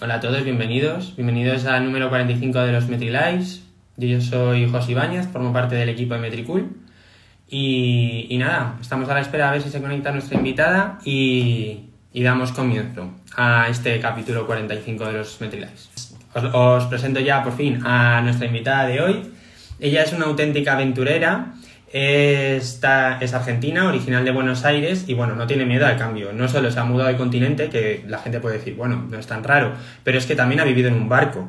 Hola a todos, bienvenidos. Bienvenidos al número 45 de los MetriLives. Yo soy José Ibáñez, formo parte del equipo de Metricool. Y, y, nada, estamos a la espera a ver si se conecta nuestra invitada y, y damos comienzo a este capítulo 45 de los MetriLives. Os, os presento ya por fin a nuestra invitada de hoy. Ella es una auténtica aventurera Esta es argentina, original de Buenos Aires y bueno, no tiene miedo al cambio. No solo se ha mudado de continente, que la gente puede decir, bueno, no es tan raro, pero es que también ha vivido en un barco.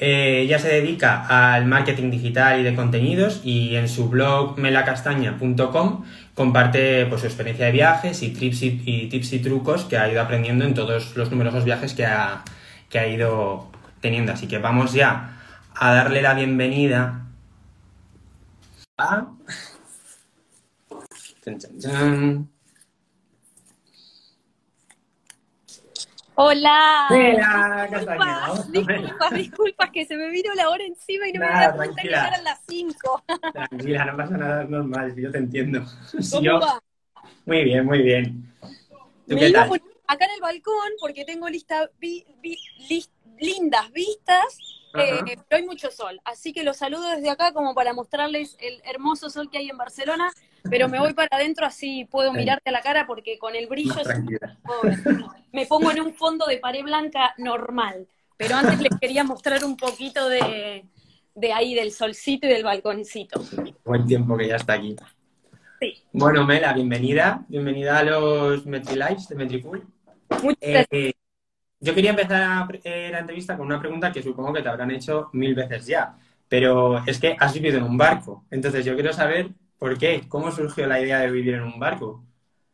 Eh, ella se dedica al marketing digital y de contenidos y en su blog melacastaña.com comparte pues, su experiencia de viajes y, y, tips y trucos que ha ido aprendiendo en todos los numerosos viajes que ha, que ha ido teniendo. Así que vamos ya a darle la bienvenida a... Chan, chan, chan. Hola. Hola. Disculpas, disculpas, disculpas, que se me vino la hora encima y no Nada, me había cuenta que ya eran las 5. Tranquila, no pasa nada, normal, yo te entiendo. ¿Cómo yo- va? Muy bien, muy bien. ¿Tú Me qué iba a poner acá en el balcón porque tengo lista, vi- vi- lis- lindas vistas, eh, pero hay mucho sol. Así que los saludo desde acá como para mostrarles el hermoso sol que hay en Barcelona, pero me voy para adentro así puedo mirarte a la cara porque con el brillo. Me pongo en un fondo de pared blanca normal. Pero antes les quería mostrar un poquito de, de ahí, del solcito y del balconcito. Buen tiempo que ya está aquí. Sí. Bueno, Mela, bienvenida. Bienvenida a los MetriLives de Metricool. Muchas Eh, gracias. yo quería empezar eh, la entrevista con una pregunta que supongo que te habrán hecho mil veces ya, pero es que has vivido en un barco. Entonces yo quiero saber por qué, cómo surgió la idea de vivir en un barco.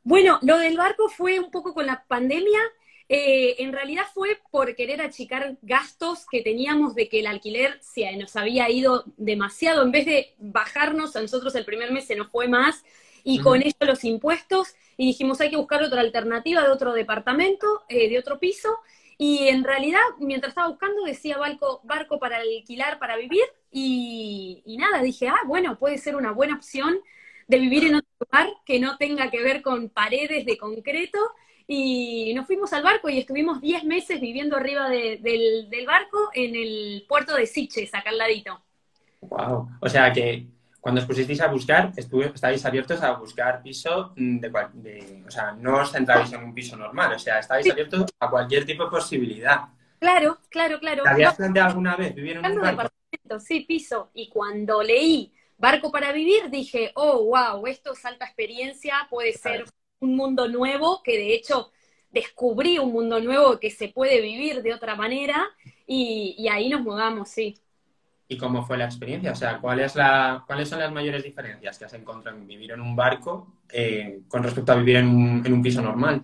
Bueno, lo del barco fue un poco con la pandemia. Eh, en realidad fue por querer achicar gastos que teníamos de que el alquiler se nos había ido demasiado. En vez de bajarnos, a nosotros el primer mes se nos fue más y con ello los impuestos. Y dijimos, hay que buscar otra alternativa de otro departamento, eh, de otro piso. Y en realidad, mientras estaba buscando, decía barco, barco para alquilar, para vivir. Y, nada, dije, ah, bueno, puede ser una buena opción de vivir en otro lugar que no tenga que ver con paredes de concreto. Y nos fuimos al barco y estuvimos 10 meses viviendo arriba de- del, del barco en el puerto de Siches, acá al ladito. Wow. O sea que cuando os pusisteis a buscar, estuve, estáis abiertos a buscar piso de, cual- de- o sea, no os centrabais en un piso normal, o sea, Sí. abiertos a cualquier tipo de posibilidad. Claro, claro, claro. ¿Te habías planteado alguna vez vivir en un barco? departamento, sí, piso. Y cuando leí Barco para Vivir, dije, oh, wow, esto es alta experiencia, puede ser un mundo nuevo, que de hecho descubrí un mundo nuevo que se puede vivir de otra manera, y, y ahí nos mudamos, sí. ¿Y cómo fue la experiencia? O sea, ¿cuál es la, ¿cuáles son las mayores diferencias que has encontrado en vivir en un barco eh, con respecto a vivir en un, en un piso normal?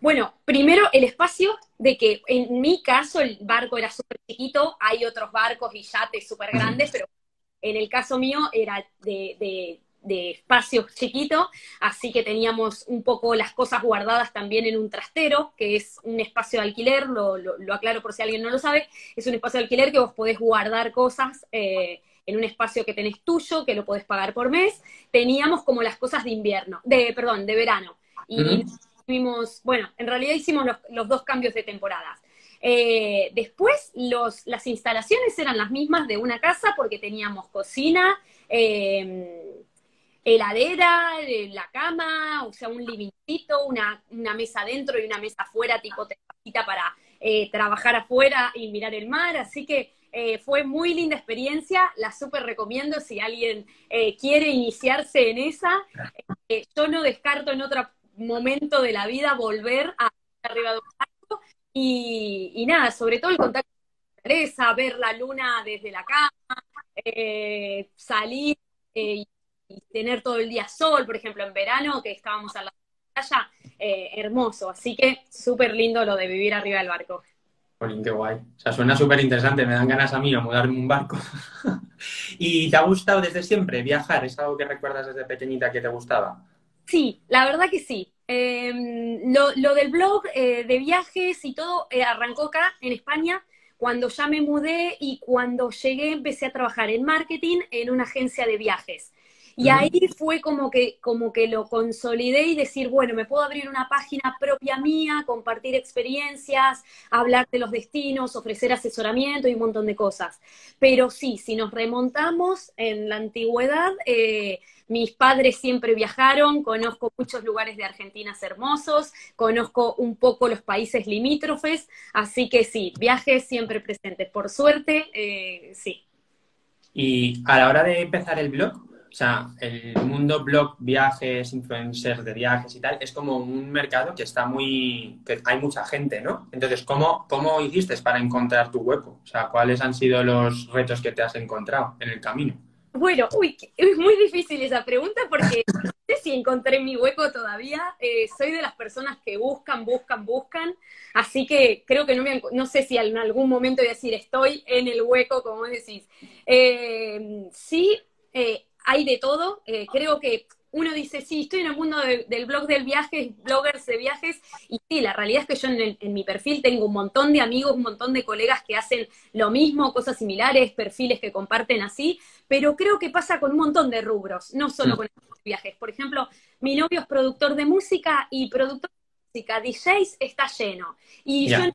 Bueno, primero el espacio de que en mi caso el barco era súper chiquito, hay otros barcos y yates súper grandes, pero en el caso mío era de, de, de espacio chiquito, así que teníamos un poco las cosas guardadas también en un trastero, que es un espacio de alquiler, lo, lo, lo aclaro por si alguien no lo sabe, es un espacio de alquiler que vos podés guardar cosas eh, en un espacio que tenés tuyo, que lo podés pagar por mes. Teníamos como las cosas de invierno, de, perdón, de verano. Y tuvimos, bueno, en realidad hicimos los, los dos cambios de temporadas. Eh, después los, las instalaciones eran las mismas de una casa porque teníamos cocina, eh, heladera, la cama, o sea, un livingcito, una, una mesa adentro y una mesa afuera, tipo terracita para eh, trabajar afuera y mirar el mar, así que eh, fue muy linda experiencia, la súper recomiendo si alguien eh, quiere iniciarse en esa. Eh, yo no descarto en otro momento de la vida volver a arriba de un barco y, nada, sobre todo el contacto con la ver la luna desde la cama, salir y, y tener todo el día sol, por ejemplo, en verano que estábamos a la playa, eh, hermoso, así que súper lindo lo de vivir arriba del barco. Qué guay. O sea, suena súper interesante, me dan ganas a mí de mudarme un barco. ¿Y te ha gustado desde siempre viajar? ¿Es algo que recuerdas desde pequeñita que te gustaba? Sí, la verdad que sí. Eh, lo, lo del blog eh, de viajes y todo eh, arrancó acá en España cuando ya me mudé y cuando llegué empecé a trabajar en marketing en una agencia de viajes. Y ahí fue como que, como que lo consolidé y decir, bueno, me puedo abrir una página propia mía, compartir experiencias, hablar de los destinos, ofrecer asesoramiento y un montón de cosas. Pero sí, si nos remontamos en la antigüedad, eh, mis padres siempre viajaron, conozco muchos lugares de Argentina hermosos, conozco un poco los países limítrofes, así que sí, viajes siempre presentes. Por suerte, eh, sí. Y a la hora de empezar el blog, sea, el mundo blog, viajes, influencers de viajes y tal, es como un mercado que está muy, que hay mucha gente, ¿no? Entonces, ¿cómo, cómo hiciste para encontrar tu hueco? O sea, ¿cuáles han sido los retos que te has encontrado en el camino? Bueno, uy, es muy difícil esa pregunta porque no sé si encontré mi hueco todavía. Eh, soy de las personas que buscan, buscan, buscan. Así que creo que no, me, no sé si en algún momento voy a decir estoy en el hueco, como decís. Eh, sí, eh, hay de todo. Eh, creo que uno dice, sí, estoy en el mundo del blog del viaje, bloggers de viajes, y sí, la realidad es que yo en, mi perfil tengo un montón de amigos, un montón de colegas que hacen lo mismo, cosas similares, perfiles que comparten así, pero creo que pasa con un montón de rubros, no solo mm. con los viajes. Por ejemplo, mi novio es productor de música y productor de música, DJs está lleno. Y yo en el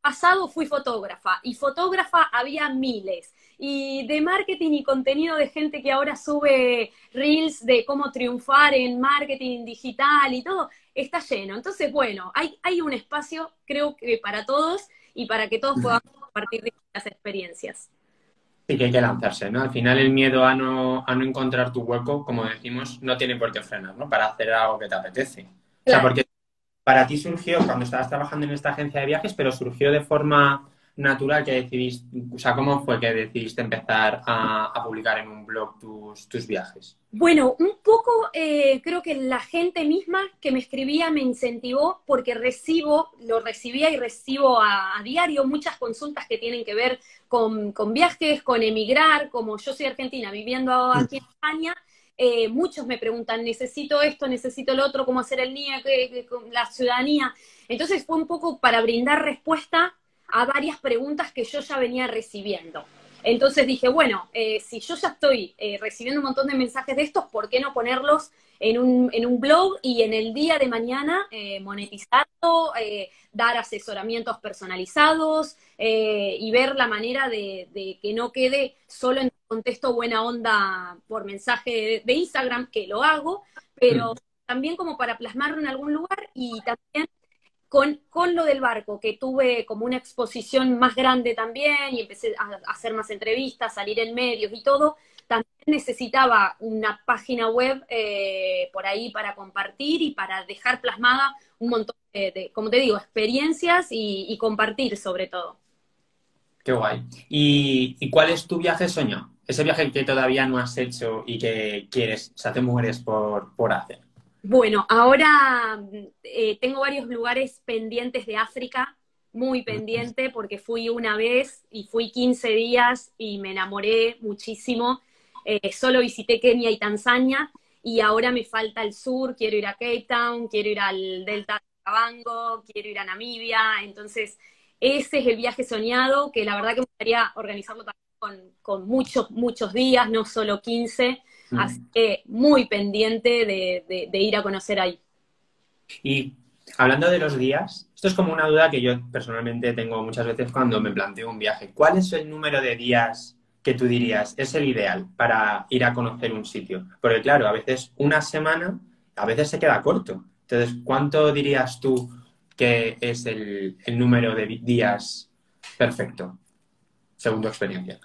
pasado fui fotógrafa, y fotógrafa había miles y de marketing y contenido de gente que ahora sube reels de cómo triunfar en marketing digital y todo, está lleno. Entonces, bueno, hay, hay un espacio, creo que para todos y para que todos podamos compartir las experiencias. Sí, que hay que lanzarse, ¿no? Al final el miedo a no, a no encontrar tu hueco, como decimos, no tiene por qué frenar, ¿no? Para hacer algo que te apetece. O sea, porque para ti surgió cuando estabas trabajando en esta agencia de viajes, pero surgió de forma natural que decidiste, o sea, cómo fue que decidiste empezar a, publicar en un blog tus, viajes? Bueno, un poco eh, creo que la gente misma que me escribía me incentivó porque recibo, lo recibía y recibo a, diario muchas consultas que tienen que ver con, con, viajes, con emigrar, como yo soy argentina viviendo aquí en España. Eh, muchos me preguntan, necesito esto, necesito lo otro, cómo hacer el NIE, la ciudadanía. Entonces fue un poco para brindar respuesta a varias preguntas que yo ya venía recibiendo. Entonces dije, bueno, eh, si yo ya estoy eh, recibiendo un montón de mensajes de estos, ¿por qué no ponerlos en un, en un blog y en el día de mañana eh, monetizarlo, dar asesoramientos personalizados y ver la manera de, que no quede solo en contexto buena onda por mensaje de Instagram, que lo hago, pero mm. también como para plasmarlo en algún lugar y también con, con, lo del barco, que tuve como una exposición más grande también y empecé a, hacer más entrevistas, salir en medios y todo, también necesitaba una página web eh, por ahí para compartir y para dejar plasmada un montón de, como te digo, experiencias y, compartir sobre todo. Qué guay. ¿Y, ¿Y, cuál es tu viaje sueño? Ese viaje que todavía no has hecho y que quieres, o sea, te por, por hacer. Bueno, ahora eh, tengo varios lugares pendientes de África, muy pendiente, porque fui una vez y fui 15 días y me enamoré muchísimo. Eh, solo visité Kenia y Tanzania y ahora me falta el sur, quiero ir a Cape Town, quiero ir al Delta de Cabango, quiero ir a Namibia, entonces ese es el viaje soñado, que la verdad que me gustaría organizarlo también con, con muchos, muchos días, no solo 15 Mm. Así que muy pendiente de, ir a conocer ahí. Y hablando de los días, esto es como una duda que yo personalmente tengo muchas veces cuando me planteo un viaje. ¿Cuál es el número de días que tú dirías es el ideal para ir a conocer un sitio? Porque claro, a veces una semana, a veces se queda corto. Entonces, ¿cuánto dirías tú que es el, número de días perfecto, según tu experiencia?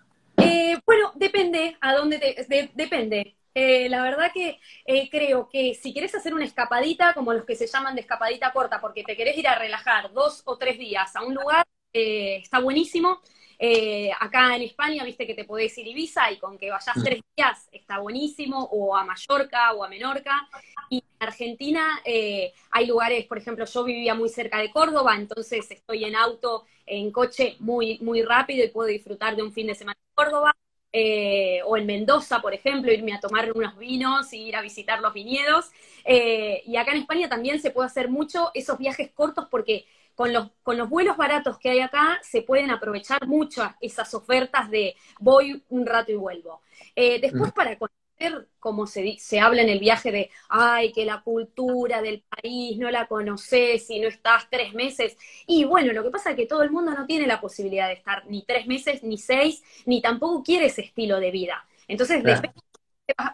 Eh, depende a dónde te, depende. Eh, la verdad que eh, creo que si quieres hacer una escapadita, como los que se llaman de escapadita corta, porque te querés ir a relajar dos o tres días a un lugar, eh, está buenísimo. acá en España, viste que te podés ir a Ibiza y con que vayas mm. tres días está buenísimo, o a Mallorca o a Menorca. Y en Argentina hay lugares, por ejemplo, yo vivía muy cerca de Córdoba, entonces estoy en auto, en coche muy, muy rápido y puedo disfrutar de un fin de semana en Córdoba. Eh, o en Mendoza, por ejemplo, irme a tomar unos vinos y ir a visitar los viñedos. Eh, y acá en España también se puede hacer mucho esos viajes cortos porque con los, con los vuelos baratos que hay acá se pueden aprovechar mucho esas ofertas de voy un rato y vuelvo. Eh, después, mm. para como se, se habla en el viaje de, ay, que la cultura del país no la conoces y no estás tres meses. Y bueno, lo que pasa es que todo el mundo no tiene la posibilidad de estar ni tres meses, ni seis, ni tampoco quiere ese estilo de vida. Entonces,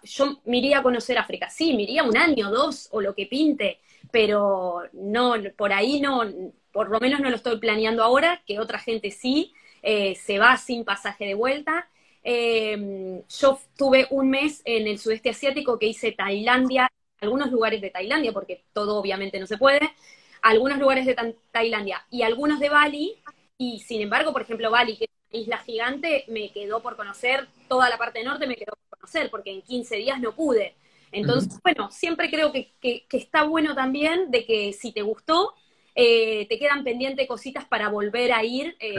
yo me iría a conocer África, sí, me iría un año, dos, o lo que pinte, pero no, por ahí no, por lo menos no lo estoy planeando ahora, que otra gente sí, eh, se va sin pasaje de vuelta. Eh, yo tuve un mes en el sudeste asiático que hice Tailandia, algunos lugares de Tailandia, porque todo obviamente no se puede, algunos lugares de Tailandia y algunos de Bali, y sin embargo, por ejemplo, Bali, que es una isla gigante, me quedó por conocer, toda la parte norte me quedó por conocer, porque en 15 días no pude. Entonces, bueno, siempre creo que, está bueno también de que si te gustó, eh, te quedan pendientes cositas para volver a ir. Eh,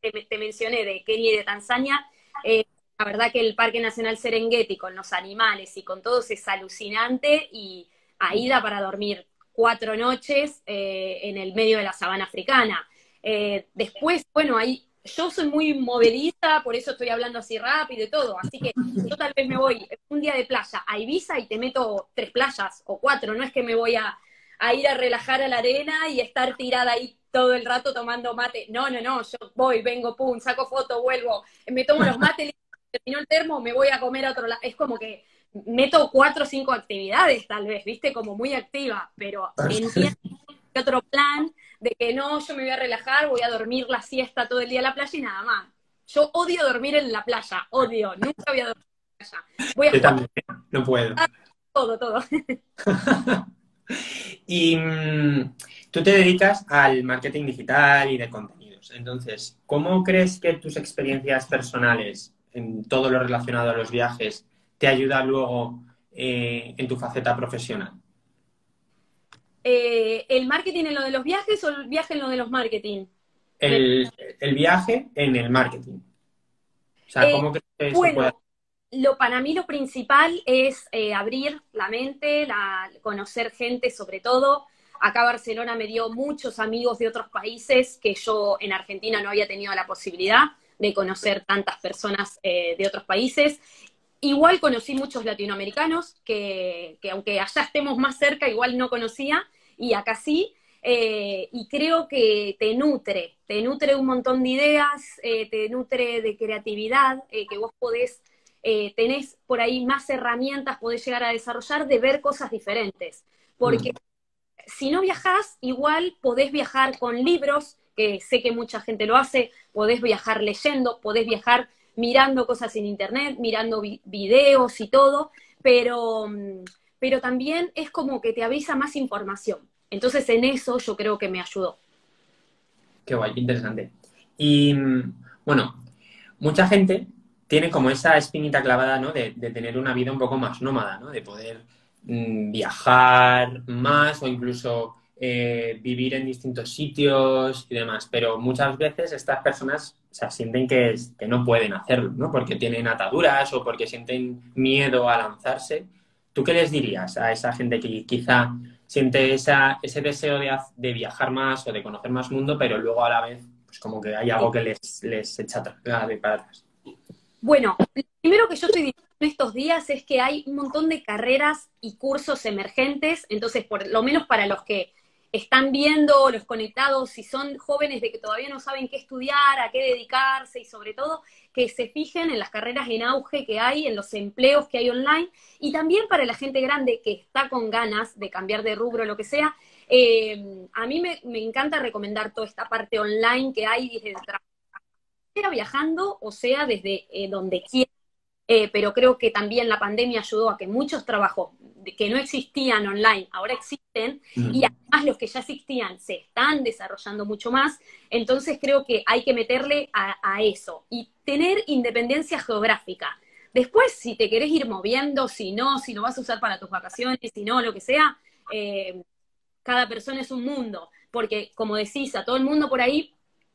te, mencioné de Kenia y de Tanzania, eh, la verdad que el Parque Nacional Serengeti con los animales y con todos es alucinante y ahí da para dormir cuatro noches eh, en el medio de la sabana africana. Eh, después, bueno, ahí yo soy muy movediza, por eso estoy hablando así rápido y todo, así que yo tal vez me voy un día de playa a Ibiza y te meto tres playas o cuatro, no es que me voy a, a ir a relajar a la arena y estar tirada ahí todo el rato tomando mate. No, no, no, yo voy, vengo, pum, saco foto, vuelvo, me tomo los mates, termino el termo, me voy a comer a otro lado. Es como que meto cuatro o cinco actividades, tal vez, viste, como muy activa, pero entiendo otro plan de que no, yo me voy a relajar, voy a dormir la siesta todo el día en la playa y nada más. Yo odio dormir en la playa, odio, nunca voy a dormir en la playa. Voy a yo también, no puedo. Todo, todo. y mm, Tú te dedicas al marketing digital y de contenidos. Entonces, ¿cómo crees que tus experiencias personales en todo lo relacionado a los viajes te ayudan luego eh, en tu faceta profesional? Eh, ¿El marketing en lo de los viajes o el viaje en lo de los marketing? El, viaje en el marketing. O sea, ¿cómo crees que eso puede... Lo, para mí lo principal es abrir la mente, conocer gente sobre todo, Acá Barcelona me dio muchos amigos de otros países que yo en Argentina no había tenido la posibilidad de conocer tantas personas eh, de otros países. Igual conocí muchos latinoamericanos que, aunque allá estemos más cerca, igual no conocía, y acá sí. Eh, y creo que te nutre, te nutre un montón de ideas, eh, te nutre de creatividad, que vos podés, tenés por ahí más herramientas, podés llegar a desarrollar de ver cosas diferentes. Porque mm si no viajas, igual podés viajar con libros, que sé que mucha gente lo hace, podés viajar leyendo, podés viajar mirando cosas en internet, mirando videos y todo, pero, mm, pero también es como que te avisa más información. Entonces en eso yo creo que me ayudó. Qué guay, qué interesante. Y mm, bueno, mucha gente tiene como esa espinita clavada, ¿no? De, de tener una vida un poco más nómada, ¿no? De poder Mm, viajar más o incluso eh, vivir en distintos sitios y demás. Pero muchas veces estas personas se sienten que, que, no pueden hacerlo, ¿no? Porque tienen ataduras o porque sienten miedo a lanzarse. ¿Tú qué les dirías a esa gente que quizá siente esa, ese deseo de, de, viajar más o de conocer más mundo, pero luego a la vez, pues como que hay algo que les, les echa para atrás? Bueno, lo primero que yo estoy diciendo en estos días es que hay un montón de carreras y cursos emergentes, entonces por lo menos para los que están viendo, los conectados, si son jóvenes de que todavía no saben qué estudiar, a qué dedicarse y sobre todo que se fijen en las carreras en auge que hay, en los empleos que hay online y también para la gente grande que está con ganas de cambiar de rubro, lo que sea. Eh, a mí me, encanta recomendar toda esta parte online que hay desde viajando o sea desde eh, donde quiera. Eh, pero creo que también la pandemia ayudó a que muchos trabajos que no existían online ahora existen y además los que ya existían se están desarrollando mucho más, entonces creo que hay que meterle a, eso y tener independencia geográfica. Después, si te querés ir moviendo, si no, si lo vas a usar para tus vacaciones, si no, lo que sea, eh, cada persona es un mundo, porque como decís, a todo el mundo por ahí,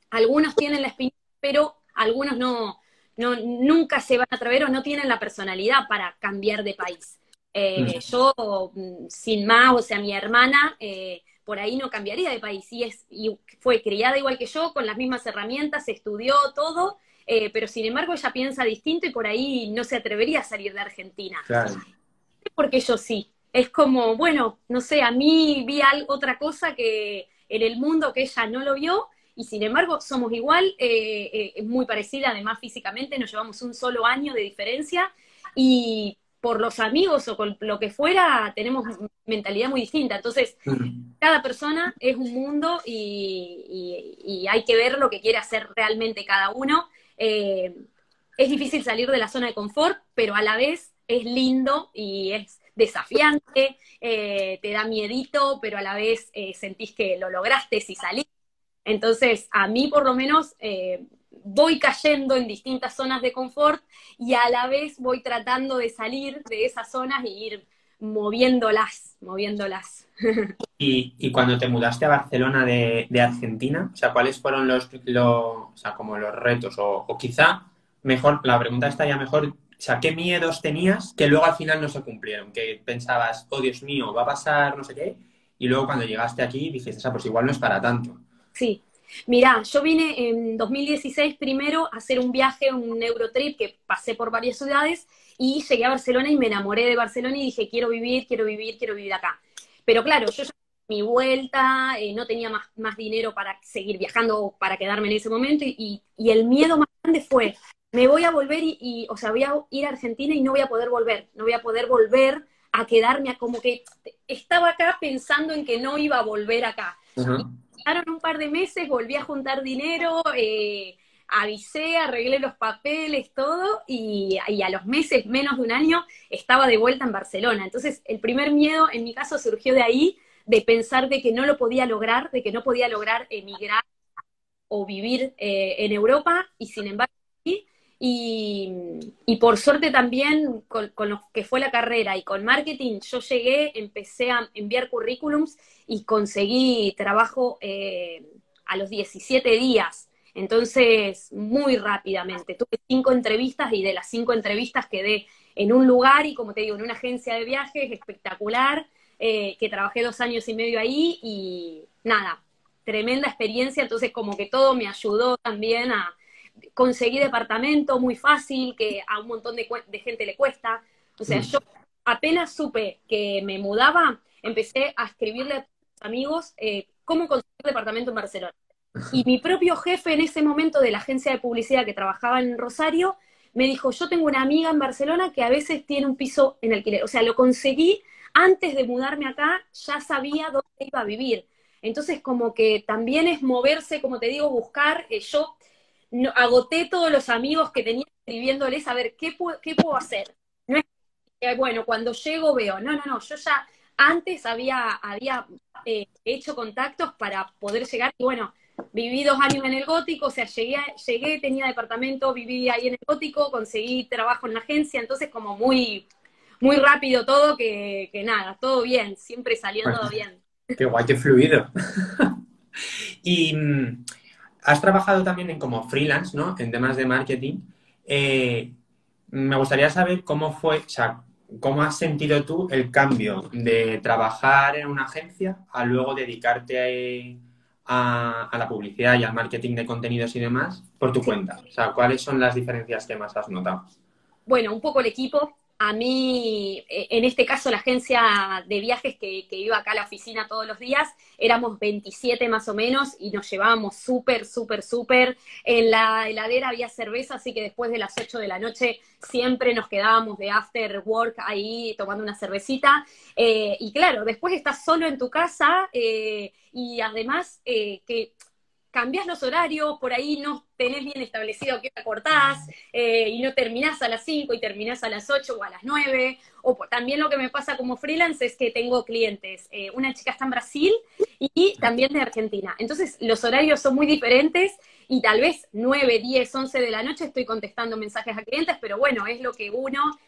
algunos tienen la espinita, pero algunos no, no, nunca se van a atrever o no tienen la personalidad para cambiar de país. Eh, yo, mm, sin más, o sea, mi hermana, eh, por ahí no cambiaría de país. Y, es, y fue criada igual que yo, con las mismas herramientas, estudió todo, eh, pero sin embargo ella piensa distinto y por ahí no se atrevería a salir de Argentina. Claro. Porque yo sí. Es como, bueno, no sé, a mí vi otra cosa que en el mundo que ella no lo vio y sin embargo somos igual, eh, eh, muy parecida además físicamente, nos llevamos un solo año de diferencia y por los amigos o con lo que fuera tenemos mentalidad muy distinta. Entonces, cada persona es un mundo y, hay que ver lo que quiere hacer realmente cada uno. Eh, es difícil salir de la zona de confort, pero a la vez es lindo y es desafiante, te da miedito, pero a la vez sentís que lo lograste si salís entonces, a mí por lo menos eh, voy cayendo en distintas zonas de confort y a la vez voy tratando de salir de esas zonas y ir moviéndolas, moviéndolas. ¿Y, cuando te mudaste a Barcelona de, Argentina, o sea, cuáles fueron los, o sea, como los retos? O, quizá, mejor, la pregunta estaría mejor, o sea, ¿qué miedos tenías que luego al final no se cumplieron? Que pensabas, oh Dios mío, va a pasar no sé qué, y luego cuando llegaste aquí dijiste, ah, pues igual no es para tanto. Sí. Mirá, yo vine en 2016 primero a hacer un viaje, un Eurotrip, que pasé por varias ciudades y llegué a Barcelona y me enamoré de Barcelona y dije, quiero vivir, quiero vivir, quiero vivir acá. Pero claro, yo ya mi vuelta, eh, no tenía más, más dinero para seguir viajando, para quedarme en ese momento y, el miedo más grande fue, me voy a volver y, o sea, voy a ir a Argentina y no voy a poder volver, no voy a poder volver a quedarme, a como que estaba acá pensando en que no iba a volver acá pasaron un par de meses, volví a juntar dinero, eh, avisé, arreglé los papeles, todo, y, a los meses, menos de un año, estaba de vuelta en Barcelona. Entonces, el primer miedo en mi caso surgió de ahí, de pensar de que no lo podía lograr, de que no podía lograr emigrar o vivir eh, en Europa, y sin embargo, Y, por suerte también con, lo que fue la carrera y con marketing, yo llegué, empecé a enviar currículums y conseguí trabajo eh, a los 17 días. Entonces, muy rápidamente. Tuve cinco entrevistas y de las cinco entrevistas quedé en un lugar y, como te digo, en una agencia de viajes espectacular, eh, que trabajé dos años y medio ahí y nada, tremenda experiencia. Entonces, como que todo me ayudó también a conseguir departamento muy fácil, que a un montón de, de gente le cuesta. O sea, mm. yo apenas supe que me mudaba, empecé a escribirle a amigos eh, cómo conseguir departamento en Barcelona. Y mi propio jefe en ese momento de la agencia de publicidad que trabajaba en Rosario, me dijo, yo tengo una amiga en Barcelona que a veces tiene un piso en alquiler. O sea, lo conseguí antes de mudarme acá, ya sabía dónde iba a vivir. Entonces, como que también es moverse, como te digo, buscar. Eh, yo no, agoté todos los amigos que tenía escribiéndoles a ver qué, qué puedo hacer. No es que, bueno, cuando llego veo, no, no, no, yo ya antes había, había eh, hecho contactos para poder llegar y bueno, viví dos años en el gótico, o sea, llegué, llegué, tenía departamento, viví ahí en el gótico, conseguí trabajo en la agencia, entonces como muy, muy rápido todo, que, nada, todo bien, siempre saliendo bien. Qué guay, qué fluido. y mm, has trabajado también en como freelance, ¿no? En temas de marketing. Eh, me gustaría saber cómo fue, o sea, ¿Cómo has sentido tú el cambio de trabajar en una agencia a luego dedicarte a, la publicidad y al marketing de contenidos y demás por tu cuenta? O sea, ¿cuáles son las diferencias que más has notado? Bueno, un poco el equipo, a mí, eh, en este caso, la agencia de viajes que, iba acá a la oficina todos los días, éramos 27 más o menos y nos llevábamos súper, súper, súper. En la heladera había cerveza, así que después de las 8 de la noche siempre nos quedábamos de after work ahí tomando una cervecita. Eh, y claro, después estás solo en tu casa eh, y además que cambias los horarios, por ahí no tenés bien establecido qué cortás, eh, y no terminás a las 5 y terminás a las 8 o a las 9. O también lo que me pasa como freelance es que tengo clientes. Eh, una chica está en Brasil y también de Argentina. Entonces los horarios son muy diferentes y tal vez 9, 10, 11 de la noche estoy contestando mensajes a clientes, pero bueno, es lo que uno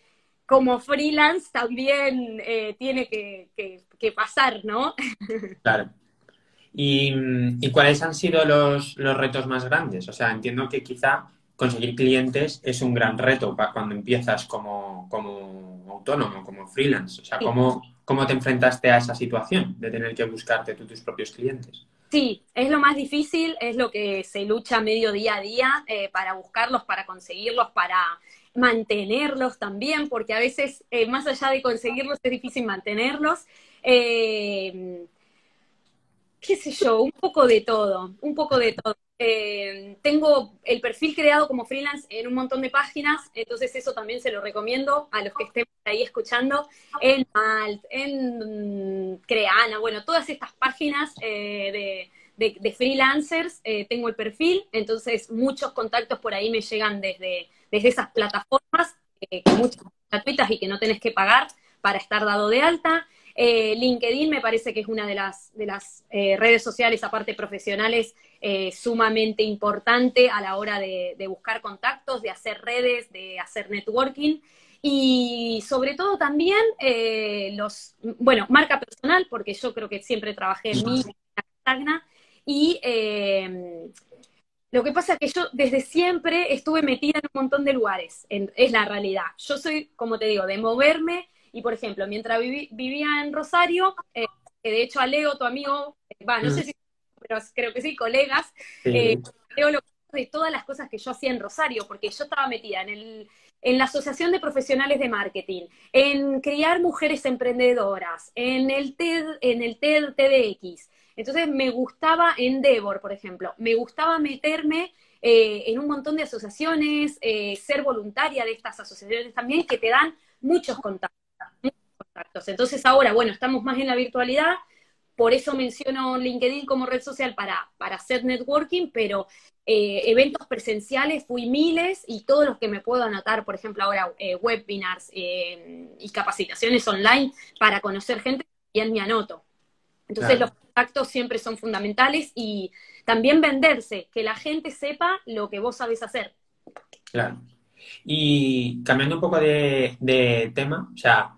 como freelance también eh, tiene que, que pasar, ¿no? Claro. ¿Y, cuáles han sido los, retos más grandes? O sea, entiendo que quizá conseguir clientes es un gran reto para cuando empiezas como, autónomo, como freelance. O sea, ¿cómo, cómo te enfrentaste a esa situación de tener que buscarte tú tus propios clientes. Sí, es lo más difícil, es lo que se lucha medio día a día eh, para buscarlos, para conseguirlos, para mantenerlos también, porque a veces, eh, más allá de conseguirlos, es difícil mantenerlos. Eh, qué sé yo, un poco de todo, un poco de todo. Eh, tengo el perfil creado como freelance en un montón de páginas, entonces eso también se lo recomiendo a los que estén ahí escuchando, en Malt, en Creana, bueno, todas estas páginas de, freelancers, tengo el perfil, entonces muchos contactos por ahí me llegan desde desde esas plataformas, eh, que muchas gratuitas y que no tenés que pagar para estar dado de alta. Eh, LinkedIn me parece que es una de las, de las eh, redes sociales, aparte profesionales, sumamente importante a la hora de, buscar contactos, de hacer redes, de hacer networking. Y sobre todo también los, bueno, marca personal, porque yo creo que siempre trabajé en mi Tagna, y lo que pasa es que yo desde siempre estuve metida en un montón de lugares, es la realidad. Yo soy, como te digo, de moverme y, por ejemplo, mientras vivía en Rosario, eh, que de hecho a Leo, tu amigo, va, no sé mm. si, pero creo que sí, colegas, eh, Leo lo de todas las cosas que yo hacía en Rosario, porque yo estaba metida en el, en la Asociación de Profesionales de Marketing, en criar mujeres emprendedoras, en el TED, en el TED TDX, entonces me gustaba Endeavor, por ejemplo, me gustaba meterme eh, en un montón de asociaciones, eh, ser voluntaria de estas asociaciones también, que te dan muchos contactos, Entonces ahora, bueno, estamos más en la virtualidad, por eso menciono LinkedIn como red social para, para hacer networking, pero eh, eventos presenciales fui miles y todos los que me puedo anotar, por ejemplo, ahora webinars y capacitaciones online para conocer gente, bien me anoto. Entonces los contactos siempre son fundamentales y también venderse, que la gente sepa lo que vos sabés hacer. Claro. Y cambiando un poco de, tema, o sea,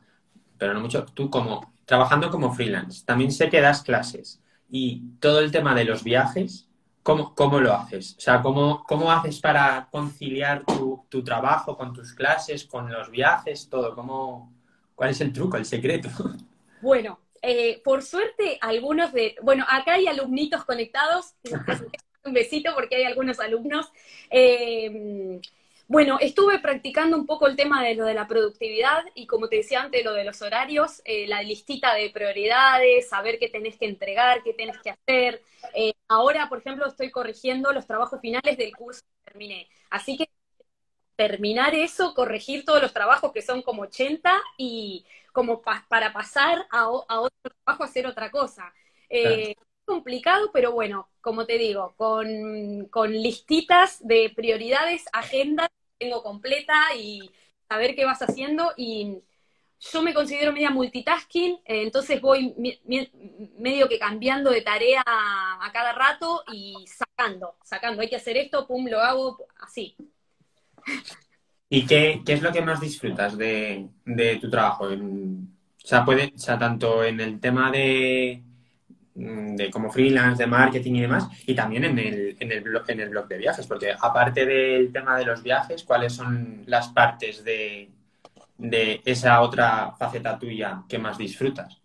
pero no mucho, tú como trabajando como freelance, también sé que das clases y todo el tema de los viajes, ¿cómo, cómo lo haces? O sea, ¿cómo, cómo haces para conciliar tu, tu, trabajo con tus clases, con los viajes, todo? ¿Cómo, ¿Cuál es el truco, el secreto? Bueno, eh, por suerte, algunos de, bueno, acá hay alumnitos conectados, un besito porque hay algunos alumnos. Eh, bueno, estuve practicando un poco el tema de lo de la productividad y como te decía antes, lo de los horarios, eh, la listita de prioridades, saber qué tenés que entregar, qué tenés que hacer. ahora, por ejemplo, estoy corrigiendo los trabajos finales del curso que terminé. Así que terminar eso, corregir todos los trabajos que son como 80 y como para pasar a, otro trabajo, a hacer otra cosa. Eh, complicado, pero bueno, como te digo, con, listitas de prioridades, agenda, tengo completa y saber qué vas haciendo y yo me considero media multitasking, eh, entonces voy medio que cambiando de tarea a, cada rato y sacando, sacando, hay que hacer esto, pum, lo hago así. ¿Y qué, es lo que más disfrutas de, tu trabajo? o, sea, puede, o sea, tanto en el tema de, de como freelance, de marketing y demás, y también en el, en el, blog, en el blog de viajes, porque aparte del tema de los viajes, ¿cuáles son las partes de, esa otra faceta tuya que más disfrutas?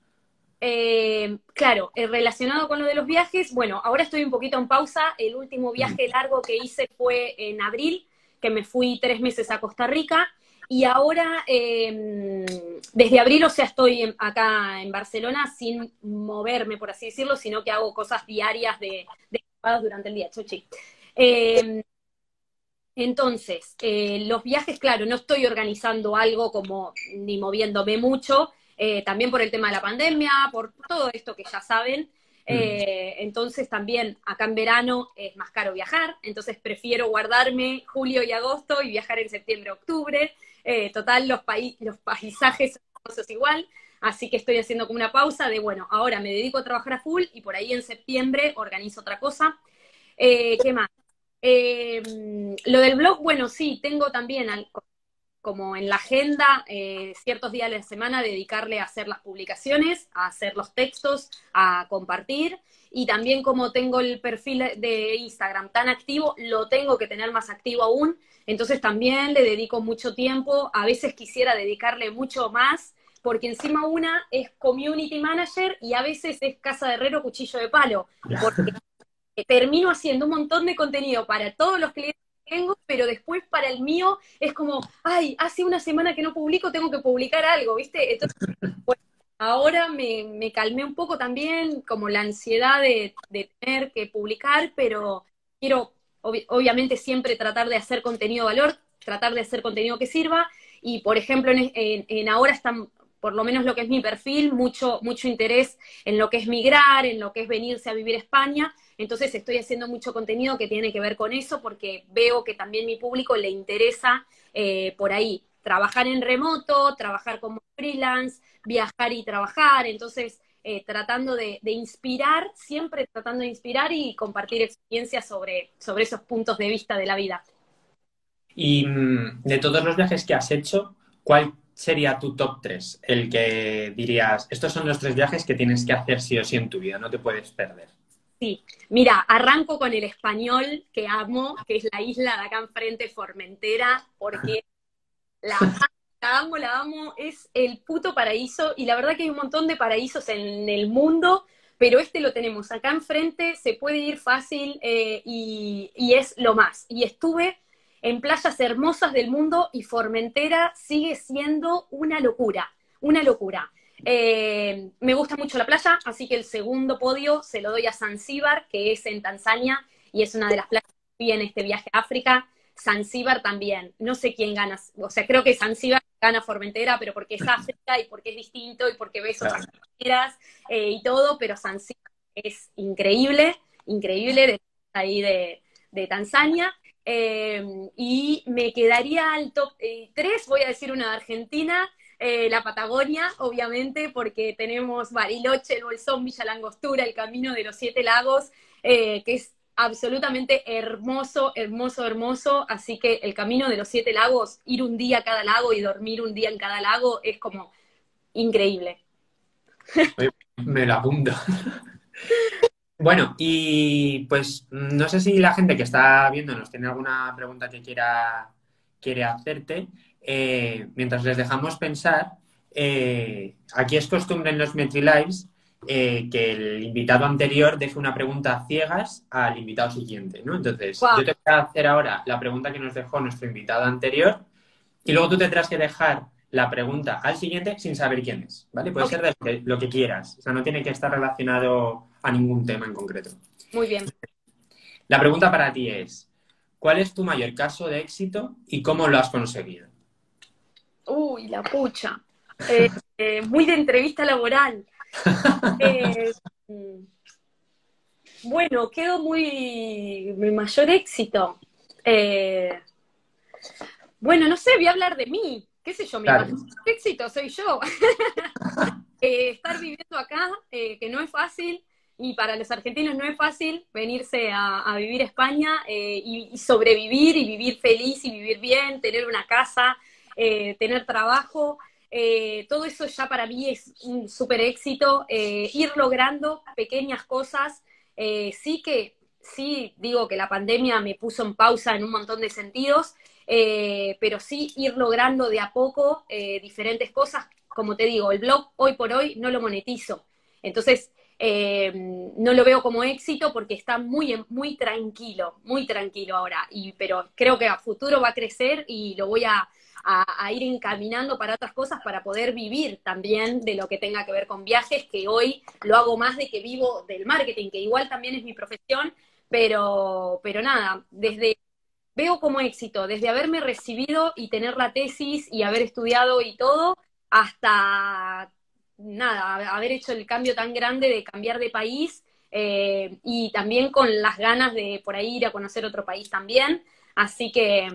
Eh, claro, eh, relacionado con lo de los viajes, bueno, ahora estoy un poquito en pausa. El último viaje largo que hice fue en abril, que me fui tres meses a Costa Rica y ahora, em, desde abril, o sea, estoy acá en Barcelona sin moverme, por así decirlo, sino que hago cosas diarias de, de durante el día. Em, entonces, eh, los viajes, claro, no estoy organizando algo como ni moviéndome mucho, eh, también por el tema de la pandemia, por todo esto que ya saben. Mm. Eh, entonces también acá en verano es más caro viajar, entonces prefiero guardarme julio y agosto y viajar en septiembre, octubre. Eh, total, los, los paisajes son igual, así que estoy haciendo como una pausa de, bueno, ahora me dedico a trabajar a full y por ahí en septiembre organizo otra cosa. Eh, ¿Qué más? lo del blog, bueno, sí, tengo también al, como en la agenda eh, ciertos días de la semana dedicarle a hacer las publicaciones, a hacer los textos, a compartir. Y también como tengo el perfil de Instagram tan activo, lo tengo que tener más activo aún. Entonces también le dedico mucho tiempo. A veces quisiera dedicarle mucho más, porque encima una es community manager y a veces es casa de herrero, cuchillo de palo, porque termino haciendo un montón de contenido para todos los clientes tengo, pero después para el mío es como, ay, hace una semana que no publico, tengo que publicar algo, ¿viste? Entonces, ahora me, calmé un poco también, como la ansiedad de, tener que publicar, pero quiero obviamente siempre tratar de hacer contenido de valor, tratar de hacer contenido que sirva, y por ejemplo, en, ahora están, por lo menos lo que es mi perfil, mucho, mucho interés en lo que es migrar, en lo que es venirse a vivir a España. Entonces estoy haciendo mucho contenido que tiene que ver con eso porque veo que también mi público le interesa eh, por ahí trabajar en remoto, trabajar como freelance, viajar y trabajar. Entonces, eh, tratando de, inspirar, siempre tratando de inspirar y compartir experiencias sobre, sobre esos puntos de vista de la vida. Y mm, de todos los viajes que has hecho, ¿cuál sería tu top 3? El que dirías, estos son los tres viajes que tienes que hacer sí o sí en tu vida, no te puedes perder. Sí, mira, arranco con el español que amo, que es la isla de acá enfrente, Formentera, porque la, la amo, la amo, es el puto paraíso y la verdad que hay un montón de paraísos en el mundo, pero este lo tenemos acá enfrente, se puede ir fácil eh, y, y es lo más. Y estuve en playas hermosas del mundo y Formentera sigue siendo una locura, una locura. Eh, me gusta mucho la playa, así que el segundo podio se lo doy a Zanzíbar, que es en Tanzania y es una de las playas que vi en este viaje a África. Zanzíbar también, no sé quién gana, o sea, creo que Zanzíbar gana Formentera, pero porque es África y porque es distinto y porque ves otras claro. eh, y todo, pero Zanzíbar es increíble, increíble de ahí de, de Tanzania. Em, y me quedaría al top 3, eh, voy a decir una de Argentina, eh, la Patagonia, obviamente, porque tenemos Bariloche, el Bolsón, Villa Langostura, el Camino de los Siete Lagos, eh, que es absolutamente hermoso, hermoso, hermoso. Así que el Camino de los Siete Lagos, ir un día a cada lago y dormir un día en cada lago, es como increíble. Me lo apunto. Bueno, y pues no sé si la gente que está viéndonos tiene alguna pregunta que quiera quiere hacerte. Eh, mientras les dejamos pensar, eh, aquí es costumbre en los MetriLives eh, que el invitado anterior deje una pregunta ciegas al invitado siguiente, ¿no? Entonces, yo te voy a hacer ahora la pregunta que nos dejó nuestro invitado anterior y luego tú tendrás que dejar la pregunta al siguiente sin saber quién es, ¿vale? Puede ser de lo que quieras, o sea, no tiene que estar relacionado a ningún tema en concreto. Muy bien. La pregunta para ti es, ¿cuál es tu mayor caso de éxito y cómo lo has conseguido? Uy, la pucha. Eh, eh, muy de entrevista laboral. Eh, bueno, quedo muy. Mi mayor éxito. bueno, no sé, voy a hablar de mí qué sé yo, mi éxito soy yo. Eh, estar viviendo acá, eh, que no es fácil, y para los argentinos no es fácil venirse a, vivir a España eh, y, sobrevivir y vivir feliz y vivir bien, tener una casa, tener trabajo. todo eso ya para mí es un súper éxito. ir logrando pequeñas cosas. sí que, sí digo que la pandemia me puso en pausa en un montón de sentidos, eh, pero sí ir logrando de a poco eh, diferentes cosas. Como te digo, el blog hoy por hoy no lo monetizo. Entonces, eh, no lo veo como éxito porque está muy, muy tranquilo, muy tranquilo ahora. Y, pero creo que a futuro va a crecer y lo voy a, a, ir encaminando para otras cosas para poder vivir también de lo que tenga que ver con viajes, que hoy lo hago más de que vivo del marketing, que igual también es mi profesión, pero, pero nada, desde veo como éxito, desde haberme recibido y tener la tesis y haber estudiado y todo, hasta nada, haber hecho el cambio tan grande de cambiar de país eh, y también con las ganas de por ahí ir a conocer otro país también. Así que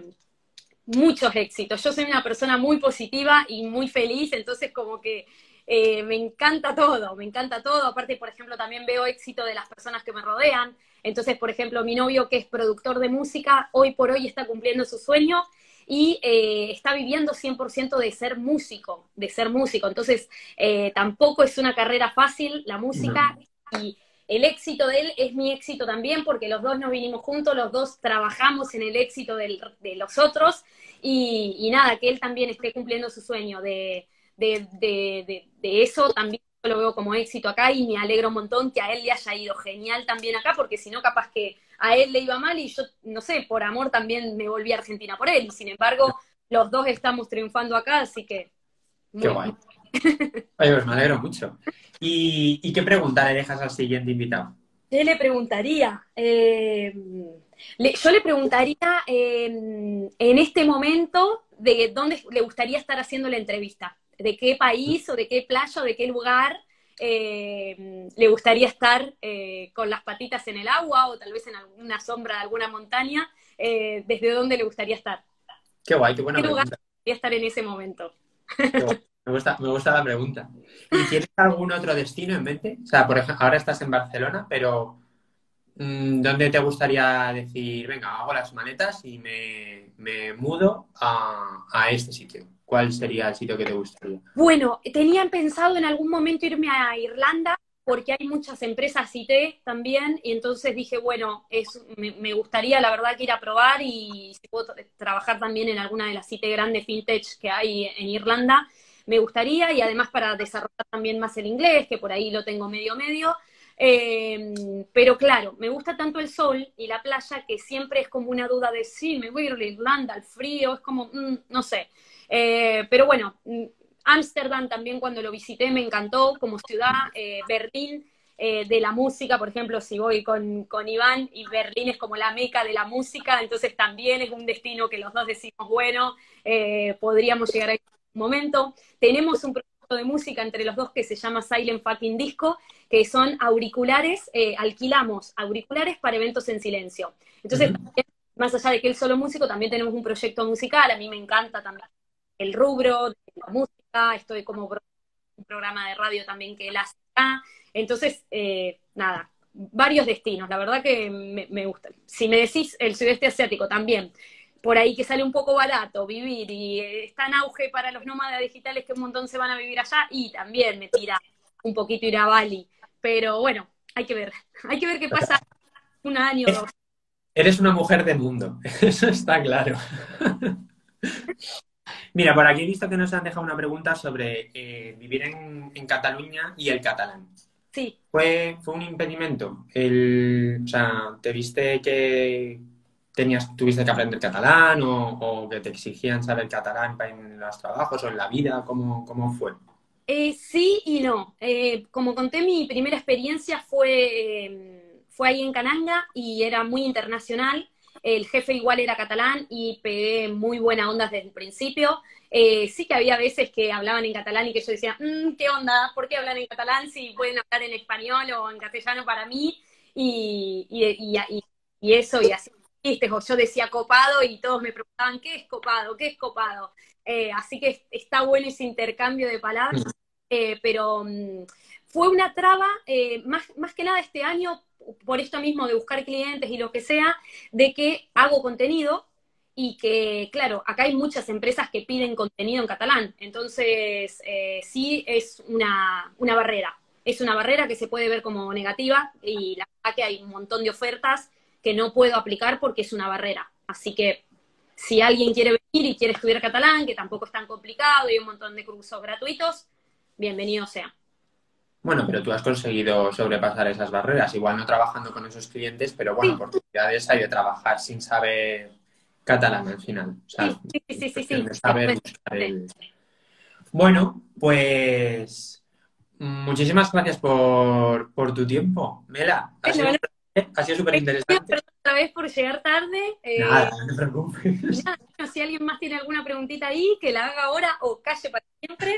muchos éxitos. Yo soy una persona muy positiva y muy feliz, entonces como que eh, me encanta todo, me encanta todo. Aparte, por ejemplo, también veo éxito de las personas que me rodean. Entonces, por ejemplo, mi novio que es productor de música, hoy por hoy está cumpliendo su sueño y eh, está viviendo 100% de ser músico, de ser músico. Entonces, eh, tampoco es una carrera fácil la música y el éxito de él es mi éxito también porque los dos nos vinimos juntos, los dos trabajamos en el éxito de los otros y, nada, que él también esté cumpliendo su sueño de, de, de, de, eso también lo veo como éxito acá y me alegro un montón que a él le haya ido genial también acá, porque si no, capaz que a él le iba mal y yo, no sé, por amor también me volví a Argentina por él. Y sin embargo, los dos estamos triunfando acá, así que... Qué guay. Oye, pues me alegro mucho. ¿Y, qué pregunta le dejas al siguiente invitado? ¿Qué le preguntaría? Eh, yo le preguntaría en este momento de dónde le gustaría estar haciendo la entrevista, de qué país o de qué playa o de qué lugar eh, le gustaría estar eh, con las patitas en el agua o tal vez en alguna sombra de alguna montaña, desde dónde le gustaría estar. Qué guay, qué buena ¿Qué lugar le gustaría estar en ese momento? Me gusta, me gusta la pregunta. ¿Y tienes algún otro destino en mente? O sea, por ejemplo, ahora estás en Barcelona, pero mm, ¿dónde te gustaría decir, venga, hago las maletas y me, mudo a, a, este sitio? ¿Cuál sería el sitio que te gustaría? Bueno, tenía pensado en algún momento irme a Irlanda porque hay muchas empresas IT también, y entonces dije, bueno, es, me, gustaría la verdad que ir a probar y si puedo trabajar también en alguna de las IT grandes fintech que hay en Irlanda, me gustaría, y además para desarrollar también más el inglés, que por ahí lo tengo medio medio. Eh, pero claro, me gusta tanto el sol y la playa que siempre es como una duda de sí, me voy a ir a Irlanda, al frío, es como, mm, no sé. Eh, pero bueno, mm, Ámsterdam también cuando lo visité me encantó como ciudad, eh, Berlín. de la música, por ejemplo, si voy con, con, Iván y Berlín es como la meca de la música, entonces también es un destino que los dos decimos, bueno, podríamos llegar a momento. Tenemos un proyecto de música entre los dos que se llama Silent Fucking Disco, que son auriculares, eh, alquilamos auriculares para eventos en silencio. Entonces, más allá de que él solo músico, también tenemos un proyecto musical, a mí me encanta también el rubro de la música, estoy como un programa de radio también que él hace acá. Entonces, eh, nada, varios destinos, la verdad que me, me gusta. Si me decís el sudeste asiático también, por ahí que sale un poco barato vivir y está en auge para los nómadas digitales que un montón se van a vivir allá y también me tira un poquito ir a Bali. Pero bueno, hay que ver, hay que ver qué pasa un año o dos. Eres una mujer de mundo, eso está claro. Mira, por aquí he visto que nos han dejado una pregunta sobre eh, vivir en, Cataluña y el catalán. Sí. ¿Fue, ¿Fue un impedimento? El, o sea, ¿te viste que, tenías, tuviste que aprender catalán o, que te exigían saber catalán en los trabajos o en la vida? ¿Cómo, cómo fue? Eh, sí y no. Eh, como conté, mi primera experiencia fue, em, fue ahí en Cananga y era muy internacional. El jefe igual era catalán y pegué muy buena onda desde el principio. Eh, sí que había veces que hablaban en catalán y que yo decía, mm, ¿qué onda? ¿Por qué hablan en catalán si pueden hablar en español o en castellano para mí? Y, y, y, y eso, y así o yo decía copado y todos me preguntaban, ¿qué es copado? ¿Qué es copado? Eh, así que está bueno ese intercambio de palabras, eh, pero mm, fue una traba, eh, más, más que nada este año, por esto mismo de buscar clientes y lo que sea, de que hago contenido y que, claro, acá hay muchas empresas que piden contenido en catalán, entonces sí es una, una barrera. Es una barrera que se puede ver como negativa y la verdad que hay un montón de ofertas que no puedo aplicar porque es una barrera. Así que si alguien quiere venir y quiere estudiar catalán, que tampoco es tan complicado y un montón de cursos gratuitos, bienvenido sea. Bueno, pero tú has conseguido sobrepasar esas barreras, igual no trabajando con esos clientes, pero bueno, oportunidades hay de trabajar sin saber catalán al final. sí, sí, sí, sí, Bueno, pues muchísimas gracias por, tu tiempo, Mela. Ha sido súper interesante. otra vez por llegar tarde. Eh, nada, no te preocupes. si alguien más tiene alguna preguntita ahí, que la haga ahora o calle para siempre.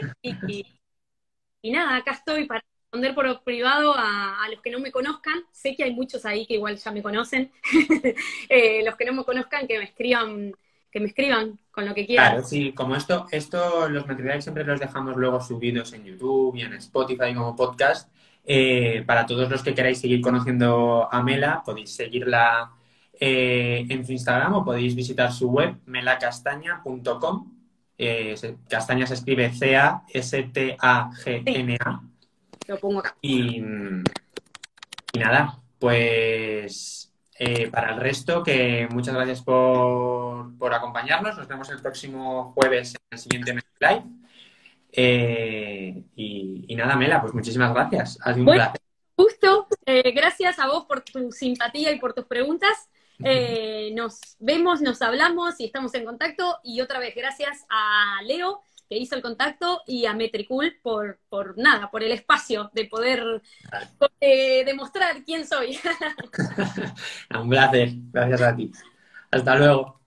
Y, nada, acá estoy para responder por privado a, los que no me conozcan. Sé que hay muchos ahí que igual ya me conocen. Eh, los que no me conozcan, que me escriban que me escriban con lo que quieran. Claro, sí, como esto, esto los materiales siempre los dejamos luego subidos en YouTube y en Spotify como podcast. Eh, para todos los que queráis seguir conociendo a Mela, podéis seguirla eh, en su Instagram o podéis visitar su web, melacastaña.com. Eh, castaña se escribe C-A-S-T-A-G-N-A. Lo pongo acá. Y, nada, pues para el resto, que muchas gracias por, por, acompañarnos. Nos vemos el próximo jueves en el siguiente Live. Eh, y, nada, Mela, pues muchísimas gracias. Ha sido un bueno, placer. Justo, eh, gracias a vos por tu simpatía y por tus preguntas. Eh, nos vemos, nos hablamos y estamos en contacto. Y otra vez, gracias a Leo que hizo el contacto y a Metricool por, por nada, por el espacio de poder eh, demostrar quién soy. un placer, gracias a ti. Hasta luego.